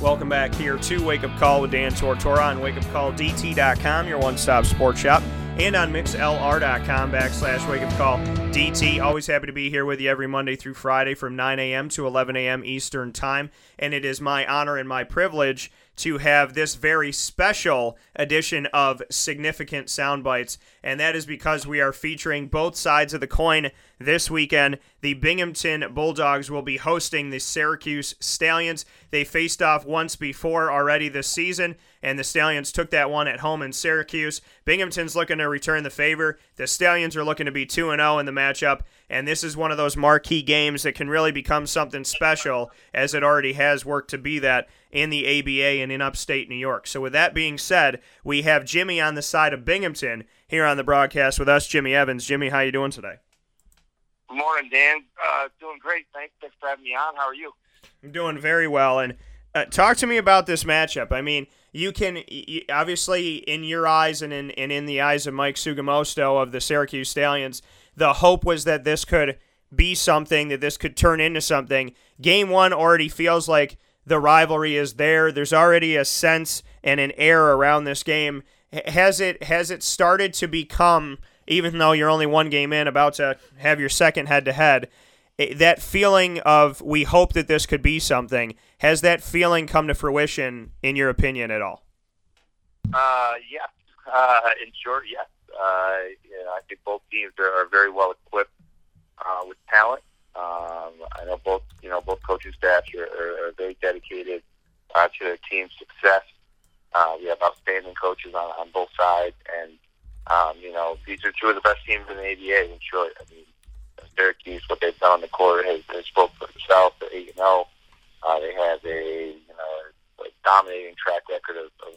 Welcome back here to Wake Up Call with Dan Tortora on wakeupcalldt.com, your one stop sports shop, and on mixlr.com backslash wake up call DT. Always happy to be here with you every Monday through Friday from 9 a.m. to 11 a.m. Eastern Time. And it is my honor and my privilege to have this very special edition of Significant Sound Bites. And that is because we are featuring both sides of the coin this weekend. The Binghamton Bulldogs will be hosting the Syracuse Stallions. They faced off once before already this season, and the Stallions took that one at home in Syracuse. Binghamton's looking to return the favor. The Stallions are looking to be 2 0 in the matchup, and this is one of those marquee games that can really become something special, as it already has worked to be that in the ABA and in upstate New York. So, with that being said, we have Jimmy on the side of Binghamton here on the broadcast with us, Jimmy Evans. Jimmy, how you doing today? Good morning, Dan. Uh, doing great. Thanks, thanks for having me on. How are you? I'm doing very well. And uh, talk to me about this matchup. I mean, you can you, obviously, in your eyes and in and in the eyes of Mike Sugamosto of the Syracuse Stallions, the hope was that this could be something, that this could turn into something. Game one already feels like the rivalry is there. There's already a sense and an air around this game. Has it has it started to become, even though you're only one game in, about to have your second head to head, that feeling of we hope that this could be something. Has that feeling come to fruition in your opinion at all? Uh, yes. Uh, in short, yes. Uh, yeah, I think both teams are, are very well equipped uh, with talent. Um, I know both you know both coaching staffs are, are, are very dedicated uh, to their team's success. Uh, we have outstanding coaches on, on both sides, and um, you know these are two of the best teams in the ABA. In short, I mean Syracuse, what they've done on the court has, has spoke for itself. They're eight and zero. Uh, they have a you know a dominating track record of, of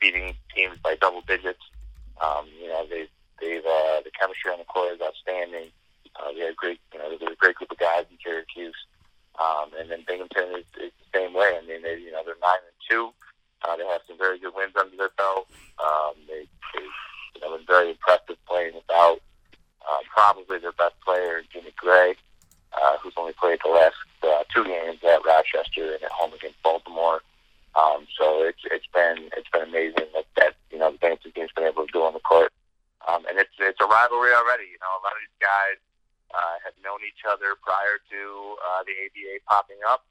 beating teams by double digits. Um, you know they they've uh, the chemistry on the court is outstanding. Uh, they have great, you know, there's a great group of guys in Syracuse, um, and then Binghamton is, is the same way. I mean, they, you know, they're nine and two. Uh, they have some very good wins under their belt. Um, they, they, you know, been very impressive playing without uh, probably their best player, Jimmy Gray, uh, who's only played the last uh, two games at Rochester and at home against Baltimore. Um, so it's it's been it's been amazing that that you know the Binghamton team's been able to do on the court. Um, and it's it's a rivalry already. You know, a lot of these guys uh, have known each other prior to uh, the ABA popping up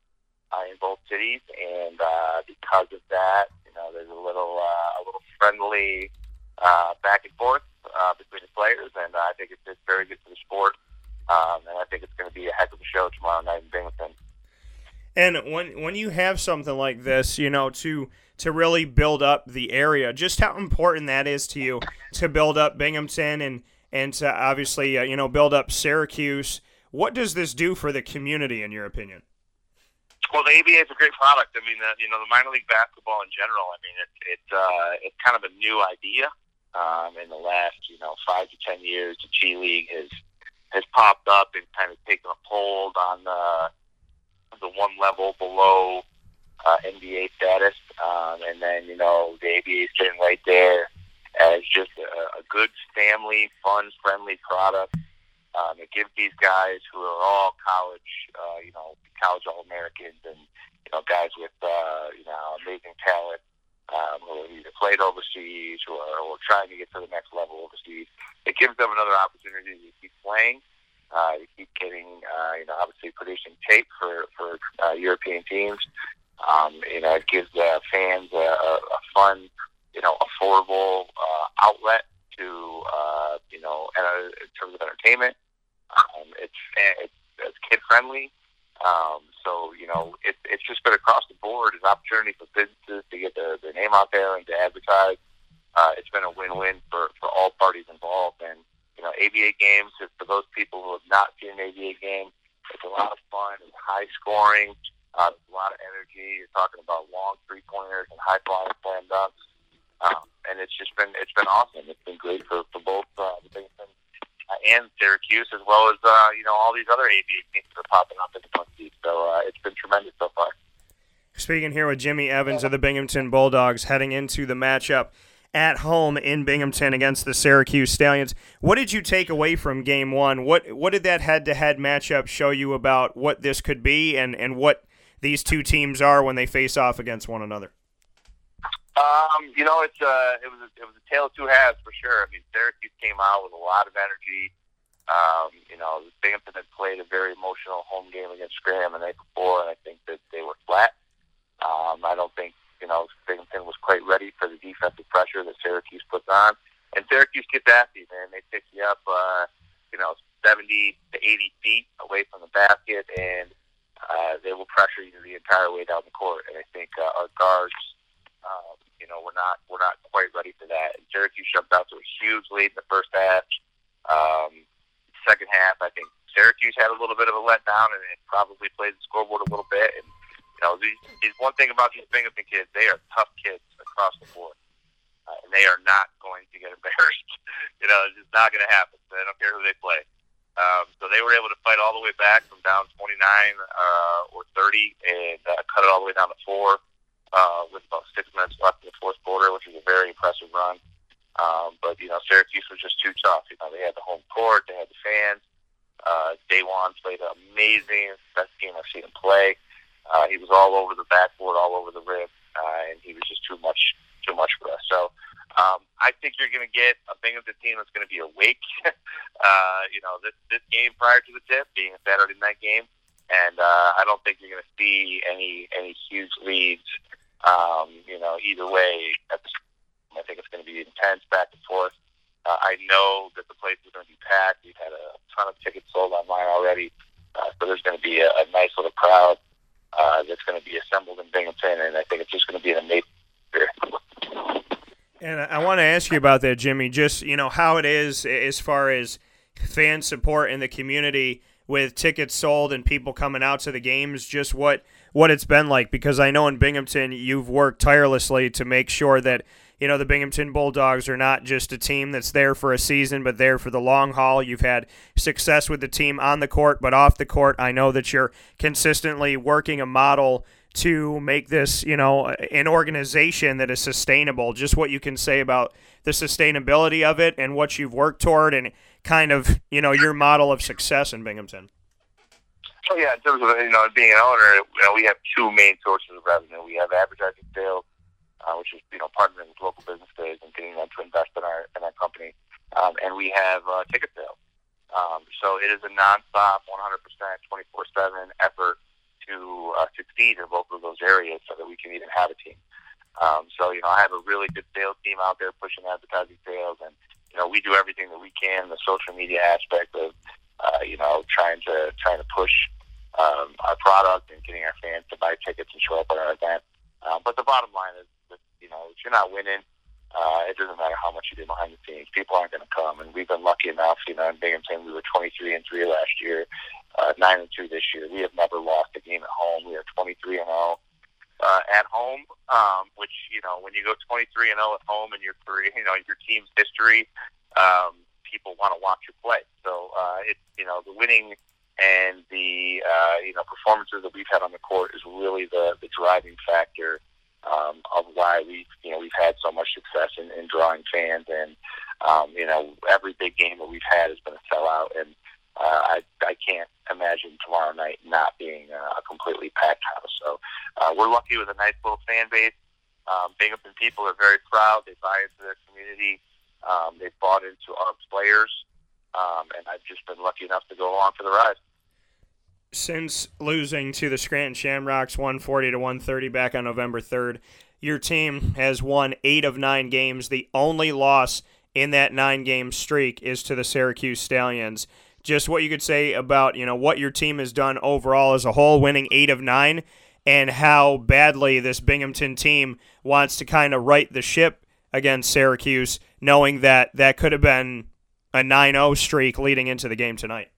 uh, in both cities, and uh, because of that, you know, there's a little uh, a little friendly uh, back and forth uh, between the players, and uh, I think it's, it's very good for the sport. Um, and I think it's going to be a heck of a show tomorrow night in Binghamton. And when when you have something like this, you know, to to really build up the area, just how important that is to you to build up Binghamton and and to obviously uh, you know build up Syracuse. What does this do for the community, in your opinion? Well, the ABA is a great product. I mean, uh, you know, the minor league basketball in general. I mean, it's it's uh, it's kind of a new idea. Um, in the last, you know, five to ten years, the G League has has popped up and kind of taken a hold on the the one level below uh, NBA status, um, and then you know the ABA is getting right there as just a, a good family, fun, friendly product. Um, it gives these guys who are all college, uh, you know, college All Americans, and you know, guys with uh, you know amazing talent um, who have either played overseas or, or trying to get to the next level overseas. It gives them another opportunity to keep playing, uh, to keep getting, uh, you know, obviously producing tape for for uh, European teams. Um, you know, it gives uh, fans a, a fun you know, affordable uh, outlet to, uh, you know, in terms of entertainment. Um, it's, it's, it's kid friendly. Um, so, you know, it, it's just been across the board an opportunity for businesses to get their, their name out there and to advertise. Uh, it's been a win-win for, for all parties involved. And, you know, ABA games, for those people who have not seen an ABA game, it's a lot of fun. It's high scoring. Uh, a lot of energy. You're talking about long three-pointers and high-flying slam dunks um, and it's just been it's been awesome. It's been great for for both uh, the Binghamton uh, and Syracuse, as well as uh, you know all these other ABA teams that are popping up in the Cities. So uh, it's been tremendous so far. Speaking here with Jimmy Evans of the Binghamton Bulldogs, heading into the matchup at home in Binghamton against the Syracuse Stallions. What did you take away from Game One? What what did that head-to-head matchup show you about what this could be and and what these two teams are when they face off against one another? Um, you know, it's uh, it was a, it was a tale of two halves for sure. I mean, Syracuse came out with a lot of energy. Um, you know, Binghamton had played a very emotional home game against Graham the night before, and I think that they were flat. Um, I don't think you know Binghamton was quite ready for the defensive pressure that Syracuse puts on. And Syracuse gets after you, man. They pick you up, uh, you know, 70 to 80 feet away from the basket, and uh, they will pressure you the entire way down the court. And I think uh, our guards um, you know, we're not we're not quite ready for that. And Syracuse jumped out to a huge lead in the first half. Um, second half, I think Syracuse had a little bit of a letdown and it probably played the scoreboard a little bit. And you know, these, one thing about these Binghamton kids, they are tough kids across the board, uh, and they are not going to get embarrassed. you know, it's just not going to happen. They don't care who they play. Um, so they were able to fight all the way back from down 29 uh, or 30 and uh, cut it all the way down to four uh, with about six minutes left fourth quarter, which was a very impressive run. Um, but you know, Syracuse was just too tough. You know, they had the home court, they had the fans. Uh, Dajuan played amazing, best game I've seen him play. Uh, he was all over the backboard, all over the rim, uh, and he was just too much, too much for us. So um, I think you're going to get a Binghamton team that's going to be awake. uh, you know, this this game prior to the tip being a Saturday night game, and uh, I don't think you're going to see any any huge leads um, you know, either way, I think it's going to be intense back and forth. Uh, I know that the place is going to be packed. We've had a ton of tickets sold online already, uh, so there's going to be a, a nice little crowd uh, that's going to be assembled in Binghamton, and I think it's just going to be an amazing experience. And I want to ask you about that, Jimmy. Just you know how it is as far as fan support in the community with tickets sold and people coming out to the games. Just what what it's been like because I know in Binghamton you've worked tirelessly to make sure that you know the Binghamton Bulldogs are not just a team that's there for a season but there for the long haul. You've had success with the team on the court but off the court. I know that you're consistently working a model to make this, you know, an organization that is sustainable. Just what you can say about the sustainability of it and what you've worked toward and kind of, you know, your model of success in Binghamton. Oh yeah, in terms of you know being an owner, you know we have two main sources of revenue. We have advertising sales, uh, which is you know partnering with local businesses and getting them to invest in our in our company, um, and we have uh, ticket sales. Um, so it is a nonstop, 100%, 24/7 effort to uh, succeed in both of those areas, so that we can even have a team. Um, so you know I have a really good sales team out there pushing advertising sales, and you know we do everything that we can, the social media aspect of uh, you know trying to trying to push um, our product and getting our fans to buy tickets and show up at our event. Um, but the bottom line is, that, you know, if you're not winning, uh, it doesn't matter how much you do behind the scenes. People aren't going to come, and we've been lucky enough. You know, in Binghamton, we were 23 and three last year, uh, nine and two this year. We have never lost a game at home. We are 23 and 0 uh, at home, um, which you know, when you go 23 and 0 at home and your three, you know, your team's history, um, people want to watch you play. Uh, it's you know, the winning and the uh, you know performances that we've had on the court is really the the driving factor um, of why we've you know we've had so much success in, in drawing fans. And um, you know every big game that we've had has been a sellout. And uh, I I can't imagine tomorrow night not being a completely packed house. So uh, we're lucky with a nice little fan base. Um, Binghamton people are very proud. They buy into their community. Um, they've bought into our players um, and I've just been lucky enough to go along for the ride since losing to the Scranton Shamrocks 140 to 130 back on November 3rd, your team has won eight of nine games. The only loss in that nine game streak is to the Syracuse Stallions. Just what you could say about you know what your team has done overall as a whole, winning eight of nine, and how badly this Binghamton team wants to kind of right the ship against Syracuse, knowing that that could have been a 9-0 streak leading into the game tonight.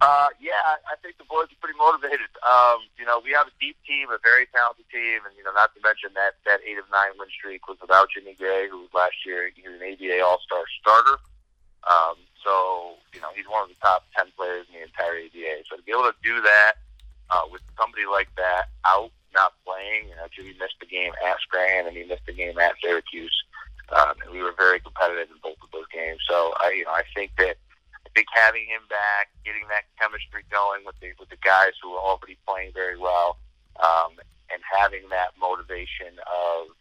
Uh, yeah, I think the boys are pretty motivated. Um, you know, we have a deep team, a very talented team, and you know, not to mention that that eight of nine win streak was without Jimmy Gray, who was last year he was an ABA All Star starter. Um, so you know, he's one of the top ten players in the entire ABA. So to be able to do that uh, with somebody like that out, not playing, you know, Jimmy missed the game at Scranton and he missed the game at Syracuse, um, and we were very competitive in both of those games. So I, you know, I think that I think having him back, getting that chemistry going with the with the guys who are already playing very well, um, and having that motivation of,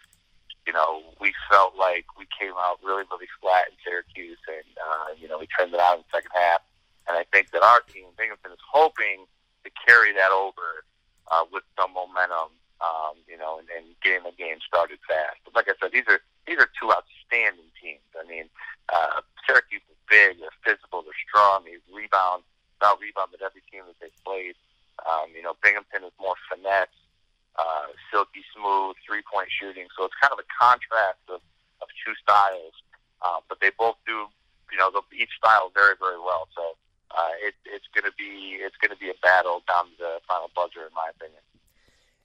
you know, we felt like we came out really really flat in Syracuse, and uh, you know we turned it out in the second half, and I think that our team, Binghamton, is hoping to carry that over uh, with some momentum, um, you know, and, and getting the game started fast. But like I said, these are these are two outstanding teams. I mean, uh, Syracuse is big, they're physical, they're strong, they rebound, about rebounded every team that they've played. Um, you know, Binghamton is more finesse, uh, silky smooth, three point shooting. So it's kind of a contrast of, of two styles. Uh, but they both do, you know, each style very, very well. So uh, it, it's going to be it's going to be a battle down to the final buzzer, in my opinion.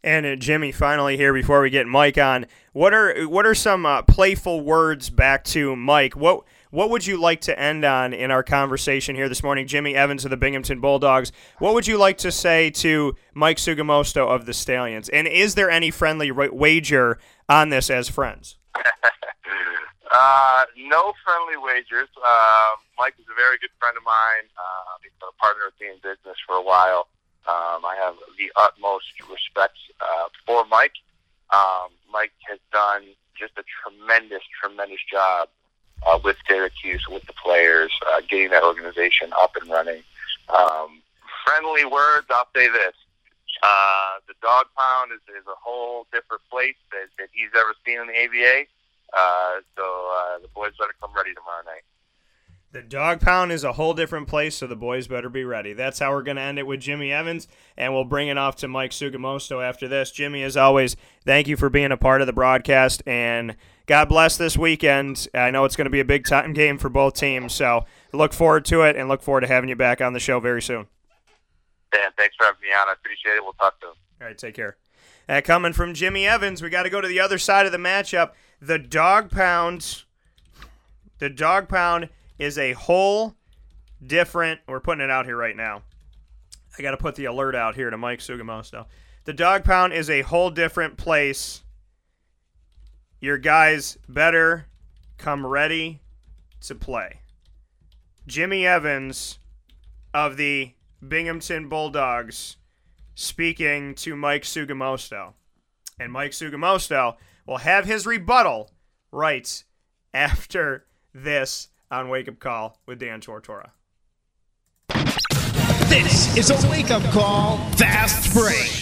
And uh, Jimmy, finally here before we get Mike on, what are what are some uh, playful words back to Mike? What what would you like to end on in our conversation here this morning, Jimmy Evans of the Binghamton Bulldogs? What would you like to say to Mike Sugamosto of the Stallions? And is there any friendly wager on this as friends? uh, no friendly wagers. Uh, Mike is a very good friend of mine. Uh, he's been a partner with me in business for a while. Um, I have the utmost respect uh, for Mike. Um, Mike has done just a tremendous, tremendous job uh, with Syracuse, with the players, uh, getting that organization up and running. Um, friendly words, I'll say this. Uh, the dog pound is, is a whole different place that, that he's ever seen in the ABA. Uh, so uh, the boys better come ready tomorrow night. The dog pound is a whole different place, so the boys better be ready. That's how we're going to end it with Jimmy Evans, and we'll bring it off to Mike Sugamosto after this. Jimmy, as always, thank you for being a part of the broadcast, and God bless this weekend. I know it's going to be a big time game for both teams, so look forward to it, and look forward to having you back on the show very soon. Dan, thanks for having me on. I appreciate it. We'll talk soon. All right, take care. Uh, coming from Jimmy Evans, we got to go to the other side of the matchup. The dog pound. The dog pound is a whole different. We're putting it out here right now. I got to put the alert out here to Mike Sugamosto. The dog pound is a whole different place. Your guys better come ready to play. Jimmy Evans of the Binghamton Bulldogs speaking to Mike Sugamosto. And Mike Sugamosto will have his rebuttal right after this on Wake Up Call with Dan Tortora. This is a wake up call fast break.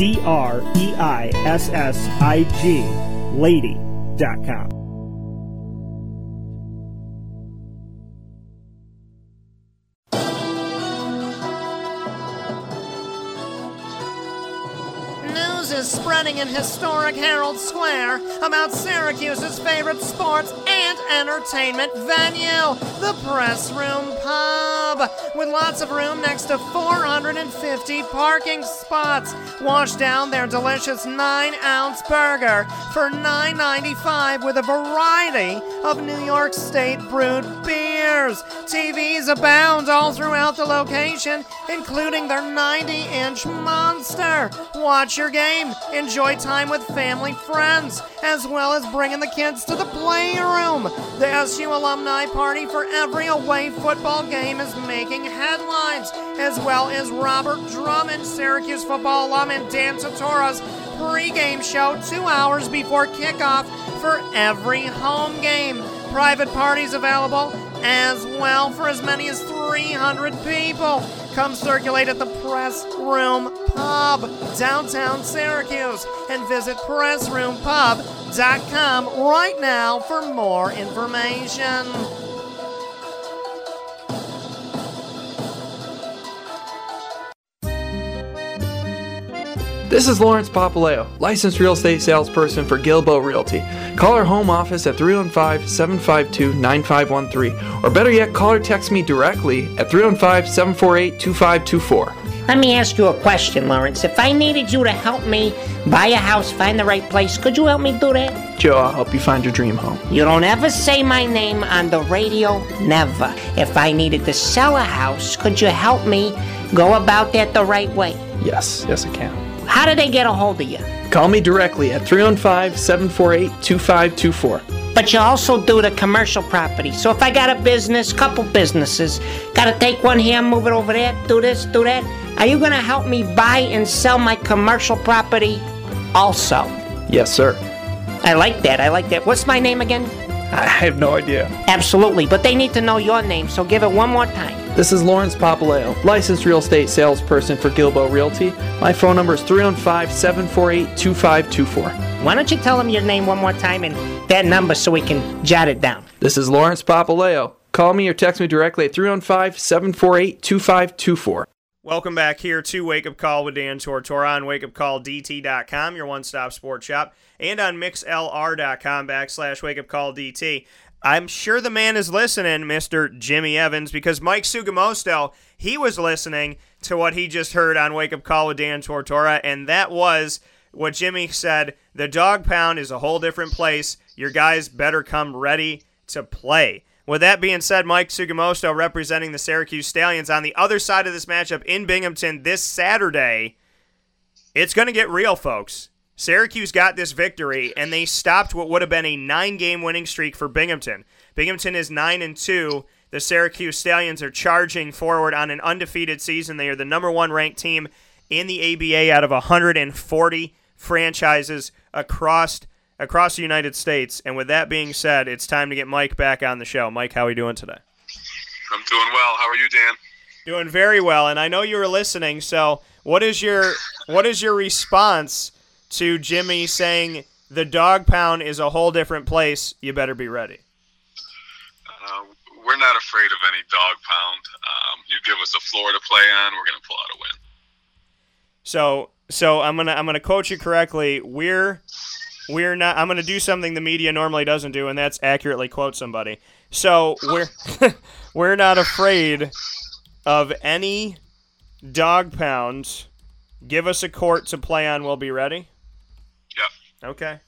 D R E I S S I G lady.com. news is spreading in historic Herald Square about Syracuse's favorite sports and entertainment venue, the Press Room Pub, with lots of room next to 450 parking spots. Wash down their delicious 9 ounce burger for $9.95 with a variety of New York State brewed beers. TVs abound all throughout the location, including their 90 inch monster. Watch your game, enjoy time with family friends, as well as bringing the kids to the playroom. The SU Alumni Party for every away football game is making headlines, as well as Robert Drummond, Syracuse football alum, and Dan Tortora's pregame show two hours before kickoff for every home game. Private parties available as well for as many as 300 people. Come circulate at the Press Room Pub, downtown Syracuse, and visit PressRoomPub.com right now for more information. This is Lawrence Papaleo, licensed real estate salesperson for Gilbo Realty. Call our home office at 315 752 9513, or better yet, call or text me directly at 315 748 2524. Let me ask you a question, Lawrence. If I needed you to help me buy a house, find the right place, could you help me do that? Joe, I'll help you find your dream home. You don't ever say my name on the radio, never. If I needed to sell a house, could you help me go about that the right way? Yes, yes, I can. How do they get a hold of you? Call me directly at 315 748 2524. But you also do the commercial property. So if I got a business, couple businesses, gotta take one here, move it over there, do this, do that, are you gonna help me buy and sell my commercial property also? Yes, sir. I like that, I like that. What's my name again? I have no idea. Absolutely, but they need to know your name, so give it one more time. This is Lawrence Papaleo, licensed real estate salesperson for Gilbo Realty. My phone number is 315 748 2524. Why don't you tell them your name one more time and that number so we can jot it down? This is Lawrence Papaleo. Call me or text me directly at 315 748 2524. Welcome back here to Wake Up Call with Dan Tortora on wakeupcalldt.com, your one-stop sports shop, and on mixlr.com backslash wakeupcalldt. I'm sure the man is listening, Mr. Jimmy Evans, because Mike Sugamosto, he was listening to what he just heard on Wake Up Call with Dan Tortora, and that was what Jimmy said. The dog pound is a whole different place. Your guys better come ready to play. With that being said, Mike Sugamosto representing the Syracuse Stallions on the other side of this matchup in Binghamton this Saturday. It's going to get real, folks. Syracuse got this victory, and they stopped what would have been a nine-game winning streak for Binghamton. Binghamton is nine and two. The Syracuse Stallions are charging forward on an undefeated season. They are the number one ranked team in the ABA out of 140 franchises across across the United States. And with that being said, it's time to get Mike back on the show. Mike, how are you doing today? I'm doing well. How are you, Dan? Doing very well. And I know you were listening. So, what is your what is your response to Jimmy saying the dog pound is a whole different place? You better be ready. Uh, we're not afraid of any dog pound. Um, you give us a floor to play on, we're going to pull out a win. So, so I'm gonna I'm gonna quote you correctly. We're we're not. I'm gonna do something the media normally doesn't do, and that's accurately quote somebody. So we're we're not afraid of any dog pounds. Give us a court to play on. We'll be ready. Okay.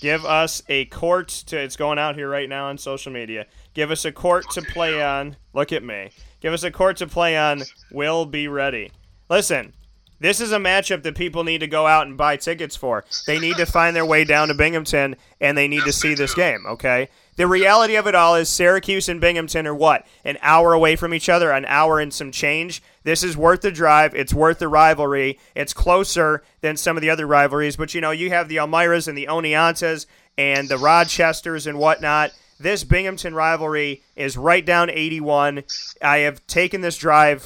Give us a court to. It's going out here right now on social media. Give us a court to play on. Look at me. Give us a court to play on. We'll be ready. Listen, this is a matchup that people need to go out and buy tickets for. They need to find their way down to Binghamton and they need to see this game, okay? The reality of it all is Syracuse and Binghamton are what? An hour away from each other, an hour and some change. This is worth the drive. It's worth the rivalry. It's closer than some of the other rivalries, but you know, you have the Elmiras and the Oneontas and the Rochesters and whatnot. This Binghamton rivalry is right down 81. I have taken this drive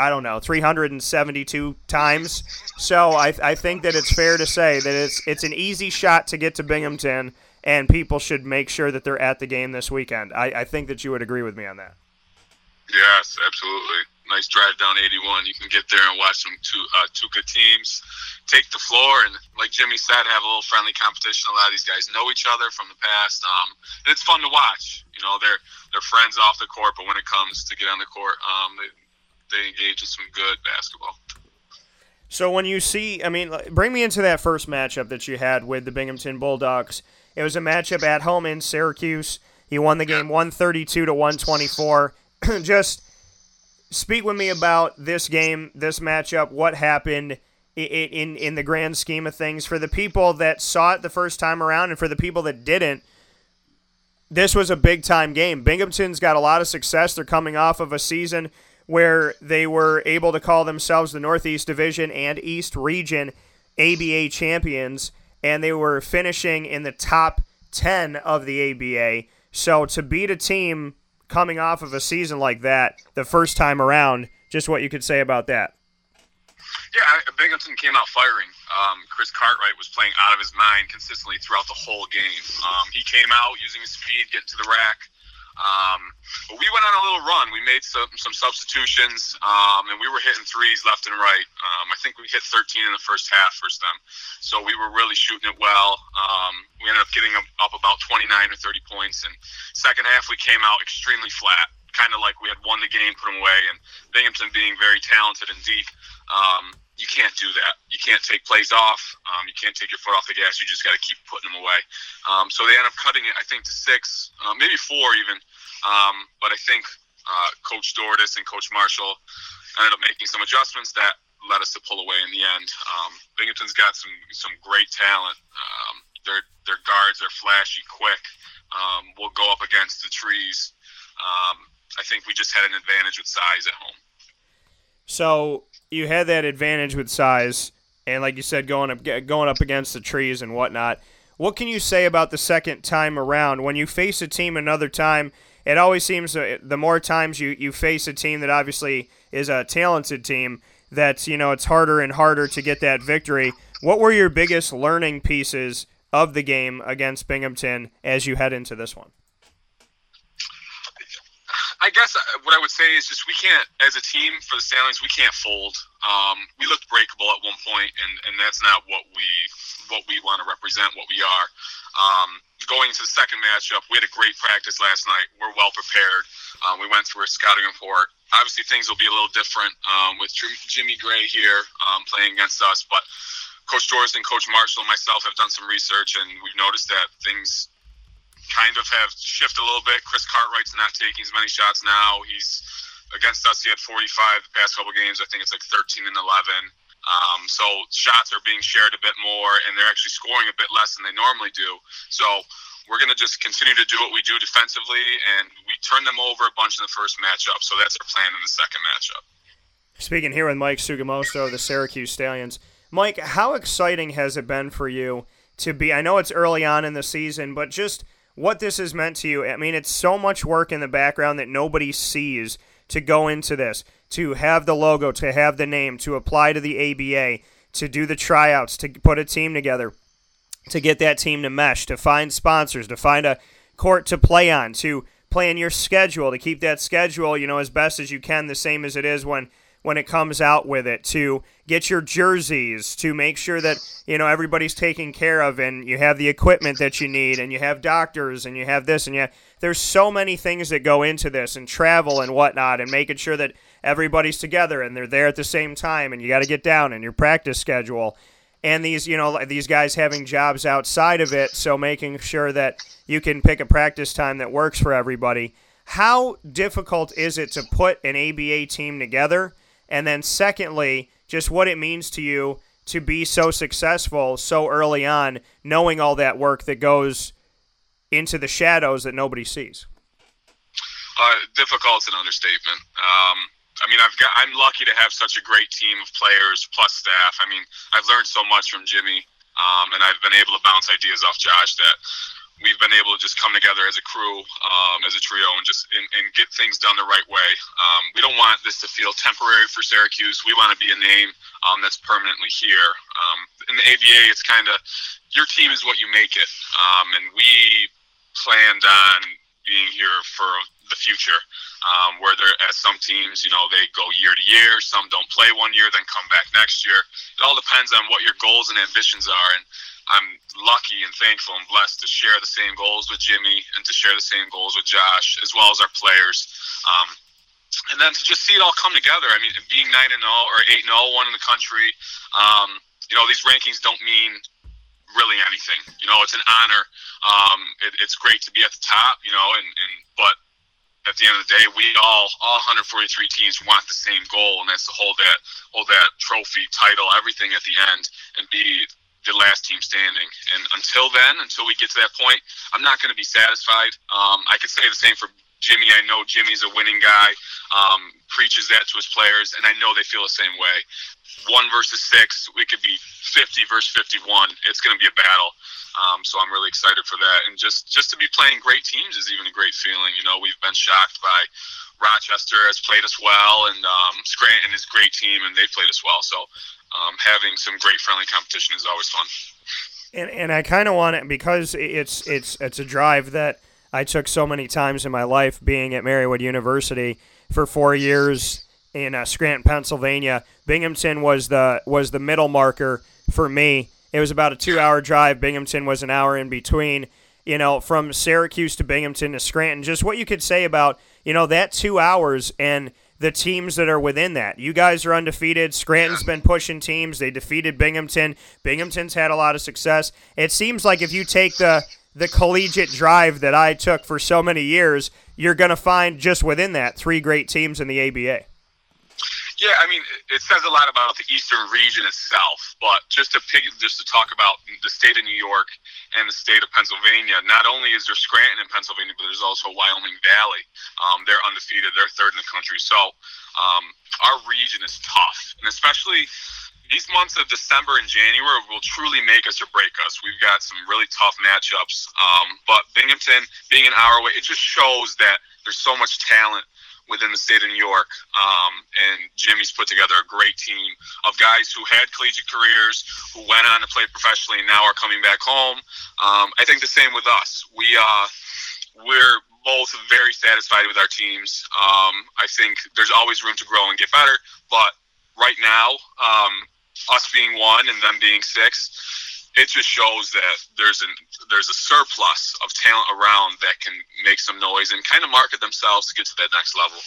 I don't know, 372 times. So I, I think that it's fair to say that it's it's an easy shot to get to Binghamton, and people should make sure that they're at the game this weekend. I, I think that you would agree with me on that. Yes, absolutely. nice drive down 81. You can get there and watch some two uh, two good teams take the floor, and like Jimmy said, have a little friendly competition. A lot of these guys know each other from the past, um, and it's fun to watch. You know, they're they're friends off the court, but when it comes to get on the court, um, they they engage in some good basketball. So when you see, I mean, bring me into that first matchup that you had with the Binghamton Bulldogs. It was a matchup at home in Syracuse. You won the game 132 to 124. Just speak with me about this game, this matchup, what happened in in the grand scheme of things for the people that saw it the first time around and for the people that didn't. This was a big time game. Binghamton's got a lot of success. They're coming off of a season where they were able to call themselves the Northeast Division and East Region ABA champions, and they were finishing in the top 10 of the ABA. So to beat a team coming off of a season like that the first time around, just what you could say about that. Yeah, Binghamton came out firing. Um, Chris Cartwright was playing out of his mind consistently throughout the whole game. Um, he came out using his speed, getting to the rack. Um, but we went on a little run. We made some, some substitutions, um, and we were hitting threes left and right. Um, I think we hit 13 in the first half versus them. So we were really shooting it well. Um, we ended up getting up about 29 or 30 points. And second half, we came out extremely flat, kind of like we had won the game, put them away. And Binghamton being very talented and deep, um, you can't do that. You can't take plays off. Um, you can't take your foot off the gas. You just got to keep putting them away. Um, so they end up cutting it, I think, to six, uh, maybe four even. Um, but I think uh, Coach Dortis and Coach Marshall ended up making some adjustments that led us to pull away in the end. Um, Binghamton's got some some great talent. Um, their their guards are flashy, quick. Um, will go up against the trees. I think we just had an advantage with size at home. So you had that advantage with size, and like you said, going up going up against the trees and whatnot. What can you say about the second time around when you face a team another time? It always seems the more times you, you face a team that obviously is a talented team, that you know it's harder and harder to get that victory. What were your biggest learning pieces of the game against Binghamton as you head into this one? I guess uh, what I would say is just we can't, as a team for the Stallions, we can't fold. Um, we looked breakable at one point, and, and that's not what we what we want to represent, what we are. Um, going into the second matchup, we had a great practice last night. We're well prepared. Um, we went through a scouting report. Obviously, things will be a little different um, with Jimmy Gray here um, playing against us, but Coach Doris and Coach Marshall and myself have done some research, and we've noticed that things kind of have shifted a little bit. Chris Cartwright's not taking as many shots now. He's against us. He had 45 the past couple games. I think it's like 13 and 11. Um, so shots are being shared a bit more, and they're actually scoring a bit less than they normally do. So we're going to just continue to do what we do defensively, and we turn them over a bunch in the first matchup. So that's our plan in the second matchup. Speaking here with Mike Sugamosto of the Syracuse Stallions. Mike, how exciting has it been for you to be? I know it's early on in the season, but just – what this has meant to you. I mean, it's so much work in the background that nobody sees to go into this, to have the logo, to have the name, to apply to the ABA, to do the tryouts, to put a team together, to get that team to mesh, to find sponsors, to find a court to play on, to plan your schedule, to keep that schedule, you know, as best as you can, the same as it is when when it comes out with it to get your jerseys to make sure that you know everybody's taken care of and you have the equipment that you need and you have doctors and you have this and yeah there's so many things that go into this and travel and whatnot and making sure that everybody's together and they're there at the same time and you got to get down in your practice schedule. And these you know these guys having jobs outside of it so making sure that you can pick a practice time that works for everybody. How difficult is it to put an ABA team together and then secondly, just what it means to you to be so successful so early on, knowing all that work that goes into the shadows that nobody sees. Uh, difficult's an understatement. Um, I mean, I've got I'm lucky to have such a great team of players plus staff. I mean, I've learned so much from Jimmy, um, and I've been able to bounce ideas off Josh that we've been able to just come together as a crew, um, as a trio, and just and, and, get things done the right way. Um, we don't want this to feel temporary for Syracuse. We want to be a name um, that's permanently here. Um, in the ABA, it's kind of your team is what you make it, um, and we planned on being here for the future. Um, where there, as some teams, you know, they go year to year. Some don't play one year, then come back next year. It all depends on what your goals and ambitions are. And I'm lucky and thankful and blessed to share the same goals with Jimmy and to share the same goals with Josh, as well as our players. Um, and then to just see it all come together. I mean, being nine and zero or eight and zero, one in the country. Um, you know, these rankings don't mean really anything. You know, it's an honor. Um, it, it's great to be at the top. You know, and, and but at the end of the day, we all, all 143 teams want the same goal, and that's to hold that, hold that trophy, title, everything at the end, and be the last team standing. And until then, until we get to that point, I'm not going to be satisfied. Um, I could say the same for Jimmy. I know Jimmy's a winning guy, um, preaches that to his players, and I know they feel the same way. One versus six, we could be 50 versus 51. It's going to be a battle. Um, so I'm really excited for that, and just just to be playing great teams is even a great feeling. You know, we've been shocked by Rochester has played us well, and um, Scranton is a great team, and they've played us well. So um, having some great friendly competition is always fun. And and I kind of want it because it's it's it's a drive that I took so many times in my life, being at Marywood University for four years in uh, Scranton, Pennsylvania. Binghamton was the was the middle marker for me it was about a two hour drive. Binghamton was an hour in between. You know, from Syracuse to Binghamton to Scranton, just what you could say about, you know, that two hours and the teams that are within that. You guys are undefeated. Scranton's been pushing teams. They defeated Binghamton. Binghamton's had a lot of success. It seems like if you take the the collegiate drive that I took for so many years, you're going to find just within that three great teams in the ABA. Yeah, I mean, it says a lot about the Eastern region itself. But just to pick, just to talk about the state of New York and the state of Pennsylvania, not only is there Scranton in Pennsylvania, but there's also Wyoming Valley. Um, they're undefeated; they're third in the country. So um, our region is tough, and especially these months of December and January will truly make us or break us. We've got some really tough matchups. Um, but Binghamton being an hour away, it just shows that there's so much talent within the state of New York. Um, and Jimmy's put together a great team of guys who had collegiate careers, who went on to play professionally, and now are coming back home. Um, I think the same with us. We uh, we're both very satisfied with our teams. Um, I think there's always room to grow and get better, but right now, um, us being one and them being six, it just shows that there's an there's a surplus of talent around that can make some noise and kind of market themselves to get to that next level.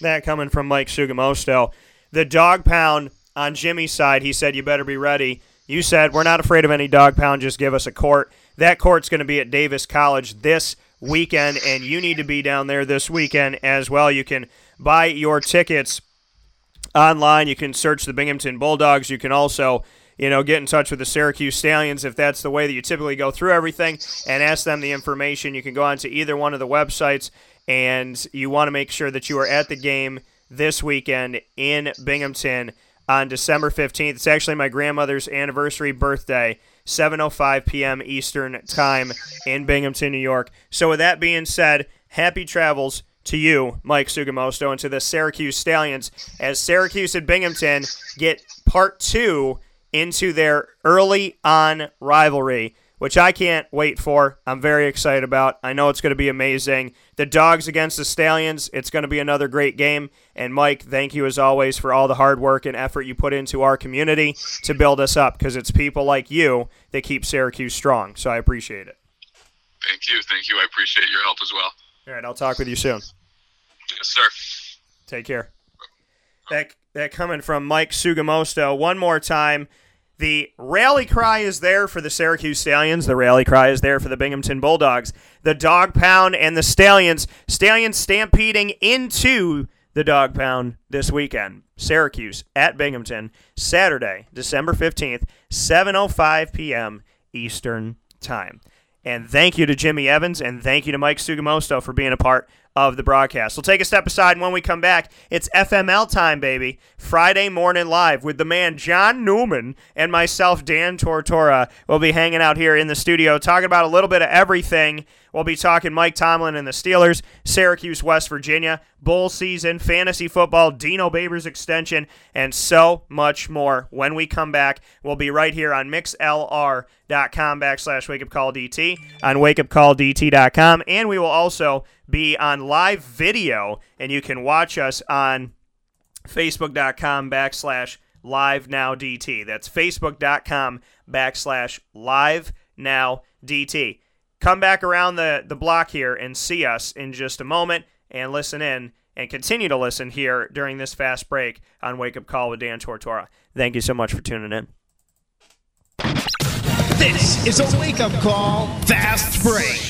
That coming from Mike Sugamosto. The dog pound on Jimmy's side, he said, You better be ready. You said, We're not afraid of any dog pound, just give us a court. That court's going to be at Davis College this weekend, and you need to be down there this weekend as well. You can buy your tickets online. You can search the Binghamton Bulldogs. You can also you know, get in touch with the Syracuse Stallions if that's the way that you typically go through everything and ask them the information. You can go onto either one of the websites and you want to make sure that you are at the game this weekend in Binghamton on December 15th. It's actually my grandmother's anniversary birthday, 7:05 p.m. Eastern Time in Binghamton, New York. So with that being said, happy travels to you, Mike Sugamosto, and to the Syracuse Stallions as Syracuse and Binghamton get part 2 into their early on rivalry, which I can't wait for. I'm very excited about. I know it's going to be amazing. The Dogs against the Stallions, it's going to be another great game. And Mike, thank you as always for all the hard work and effort you put into our community to build us up because it's people like you that keep Syracuse strong. So I appreciate it. Thank you. Thank you. I appreciate your help as well. All right, I'll talk with you soon. Yes, sir. Take care. That that coming from Mike Sugamosto. One more time. The rally cry is there for the Syracuse Stallions. The rally cry is there for the Binghamton Bulldogs. The dog pound and the Stallions. Stallions stampeding into the dog pound this weekend. Syracuse at Binghamton, Saturday, December 15th, 7.05 p.m. Eastern Time. And thank you to Jimmy Evans and thank you to Mike Sugamosto for being a part of the broadcast. We'll take a step aside, and when we come back, it's FML time, baby. Friday morning live with the man John Newman and myself, Dan Tortora. We'll be hanging out here in the studio talking about a little bit of everything We'll be talking Mike Tomlin and the Steelers, Syracuse, West Virginia, bowl season, fantasy football, Dino Babers extension, and so much more. When we come back, we'll be right here on mixlr.com backslash wakeupcalldt, on wakeupcalldt.com, and we will also be on live video, and you can watch us on facebook.com backslash live now DT. That's facebook.com backslash live now DT. Come back around the, the block here and see us in just a moment and listen in and continue to listen here during this fast break on Wake Up Call with Dan Tortora. Thank you so much for tuning in. This is a wake up call fast break.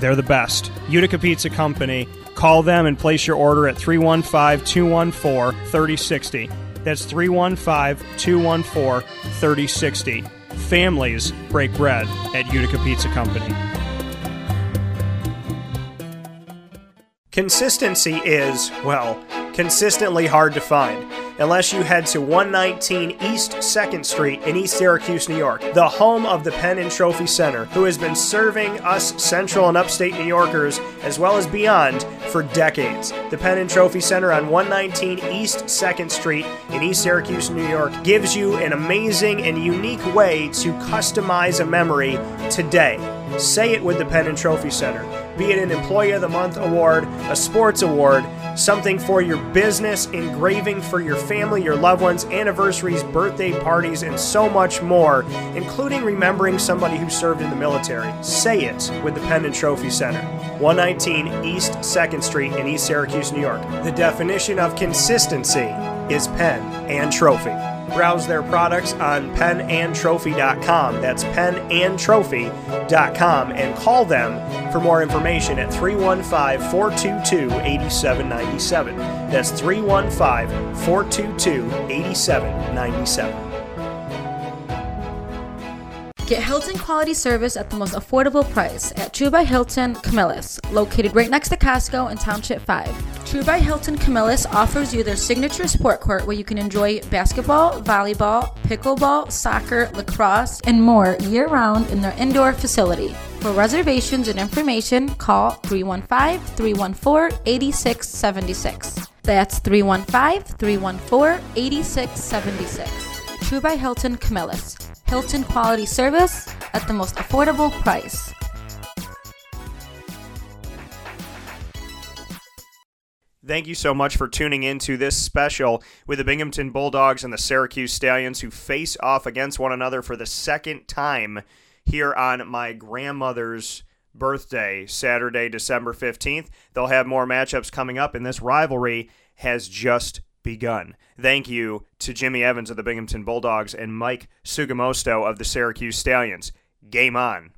they're the best. Utica Pizza Company. Call them and place your order at 315 214 3060. That's 315 214 3060. Families break bread at Utica Pizza Company. Consistency is, well, consistently hard to find unless you head to 119 East 2nd Street in East Syracuse, New York, the home of the Pen and Trophy Center, who has been serving us central and upstate New Yorkers as well as beyond for decades. The Pen and Trophy Center on 119 East 2nd Street in East Syracuse, New York gives you an amazing and unique way to customize a memory today. Say it with the Pen and Trophy Center. Be it an Employee of the Month award, a sports award, something for your business, engraving for your family, your loved ones, anniversaries, birthday parties, and so much more, including remembering somebody who served in the military. Say it with the Pen and Trophy Center. 119 East 2nd Street in East Syracuse, New York. The definition of consistency is pen and trophy. Browse their products on penandtrophy.com. That's penandtrophy.com and call them for more information at 315 422 8797. That's 315 422 8797. Get Hilton quality service at the most affordable price at True by Hilton Camillus, located right next to Costco in Township 5. True by Hilton Camillus offers you their signature sport court where you can enjoy basketball, volleyball, pickleball, soccer, lacrosse, and more year round in their indoor facility. For reservations and information, call 315 314 8676. That's 315 314 8676. True by Hilton Camillus. Hilton quality service at the most affordable price. Thank you so much for tuning in to this special with the Binghamton Bulldogs and the Syracuse Stallions who face off against one another for the second time here on my grandmother's birthday, Saturday, December 15th. They'll have more matchups coming up, and this rivalry has just begun. Thank you to Jimmy Evans of the Binghamton Bulldogs and Mike Sugamosto of the Syracuse Stallions. Game on.